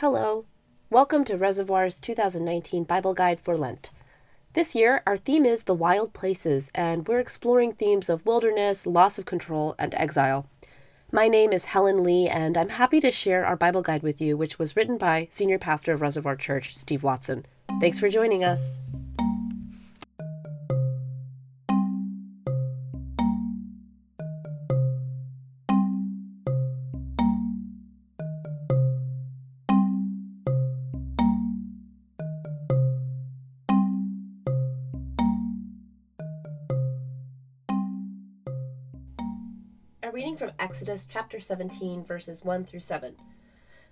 Hello. Welcome to Reservoir's 2019 Bible Guide for Lent. This year, our theme is the wild places, and we're exploring themes of wilderness, loss of control, and exile. My name is Helen Lee, and I'm happy to share our Bible guide with you, which was written by Senior Pastor of Reservoir Church, Steve Watson. Thanks for joining us. A reading from Exodus chapter 17, verses 1 through 7.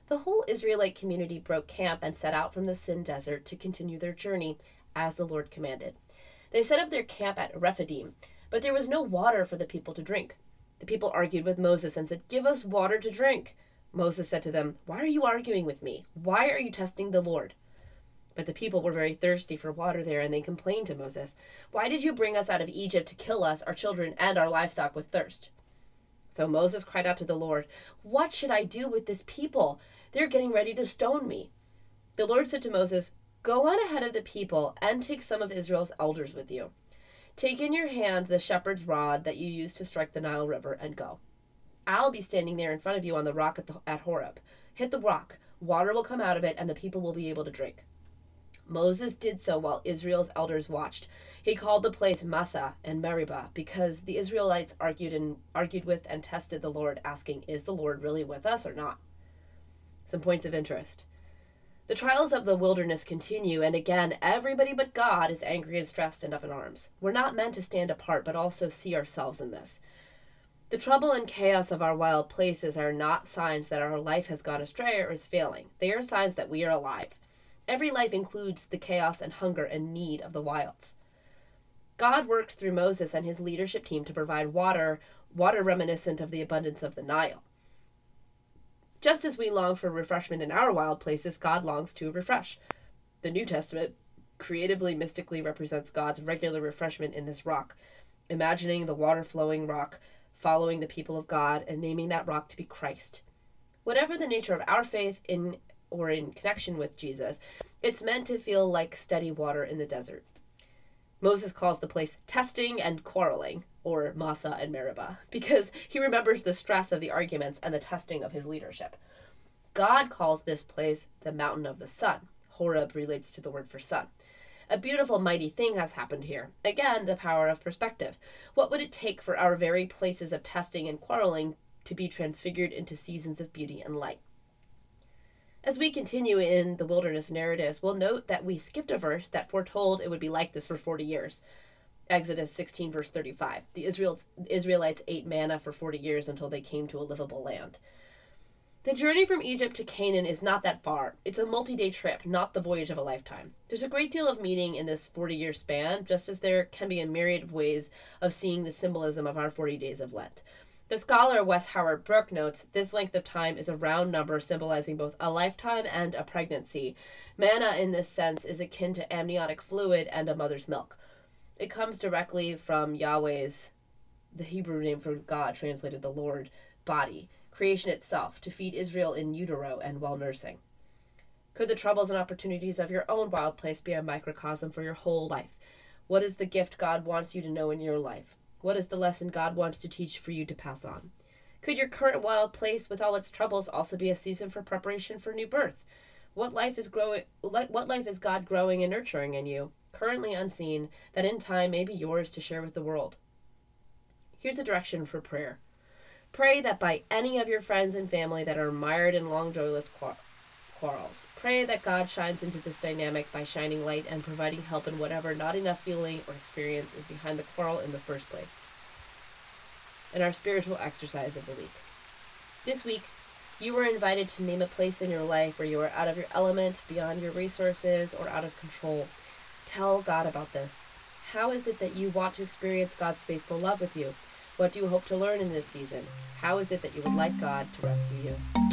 The whole Israelite community broke camp and set out from the Sin desert to continue their journey as the Lord commanded. They set up their camp at Rephidim, but there was no water for the people to drink. The people argued with Moses and said, Give us water to drink. Moses said to them, Why are you arguing with me? Why are you testing the Lord? But the people were very thirsty for water there, and they complained to Moses, Why did you bring us out of Egypt to kill us, our children, and our livestock with thirst? So Moses cried out to the Lord, What should I do with this people? They're getting ready to stone me. The Lord said to Moses, Go on ahead of the people and take some of Israel's elders with you. Take in your hand the shepherd's rod that you used to strike the Nile River and go. I'll be standing there in front of you on the rock at, the, at Horeb. Hit the rock, water will come out of it, and the people will be able to drink. Moses did so while Israel's elders watched. He called the place Massa and Meribah because the Israelites argued and argued with and tested the Lord, asking, Is the Lord really with us or not? Some points of interest. The trials of the wilderness continue, and again, everybody but God is angry and stressed and up in arms. We're not meant to stand apart, but also see ourselves in this. The trouble and chaos of our wild places are not signs that our life has gone astray or is failing. They are signs that we are alive. Every life includes the chaos and hunger and need of the wilds. God works through Moses and his leadership team to provide water, water reminiscent of the abundance of the Nile. Just as we long for refreshment in our wild places, God longs to refresh. The New Testament creatively, mystically represents God's regular refreshment in this rock, imagining the water flowing rock, following the people of God, and naming that rock to be Christ. Whatever the nature of our faith in or in connection with Jesus, it's meant to feel like steady water in the desert. Moses calls the place testing and quarreling, or Massah and Meribah, because he remembers the stress of the arguments and the testing of his leadership. God calls this place the mountain of the sun. Horeb relates to the word for sun. A beautiful, mighty thing has happened here. Again, the power of perspective. What would it take for our very places of testing and quarreling to be transfigured into seasons of beauty and light? As we continue in the wilderness narratives, we'll note that we skipped a verse that foretold it would be like this for 40 years. Exodus 16, verse 35. The Israelites ate manna for 40 years until they came to a livable land. The journey from Egypt to Canaan is not that far. It's a multi day trip, not the voyage of a lifetime. There's a great deal of meaning in this 40 year span, just as there can be a myriad of ways of seeing the symbolism of our 40 days of Lent. The scholar Wes Howard-Brook notes this length of time is a round number symbolizing both a lifetime and a pregnancy. Manna, in this sense, is akin to amniotic fluid and a mother's milk. It comes directly from Yahweh's, the Hebrew name for God, translated the Lord, body, creation itself, to feed Israel in utero and while nursing. Could the troubles and opportunities of your own wild place be a microcosm for your whole life? What is the gift God wants you to know in your life? What is the lesson God wants to teach for you to pass on? Could your current wild place with all its troubles also be a season for preparation for new birth? What life is growing what life is God growing and nurturing in you, currently unseen, that in time may be yours to share with the world? Here's a direction for prayer. Pray that by any of your friends and family that are mired in long joyless quarrels. Pray that God shines into this dynamic by shining light and providing help in whatever not enough feeling or experience is behind the quarrel in the first place. And our spiritual exercise of the week. This week, you were invited to name a place in your life where you are out of your element, beyond your resources, or out of control. Tell God about this. How is it that you want to experience God's faithful love with you? What do you hope to learn in this season? How is it that you would like God to rescue you?